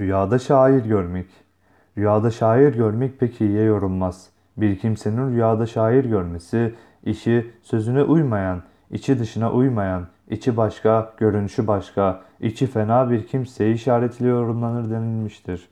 Rüyada şair görmek. Rüyada şair görmek pek iyiye yorulmaz. Bir kimsenin rüyada şair görmesi, işi sözüne uymayan, içi dışına uymayan, içi başka, görünüşü başka, içi fena bir kimseyi işaretli yorumlanır denilmiştir.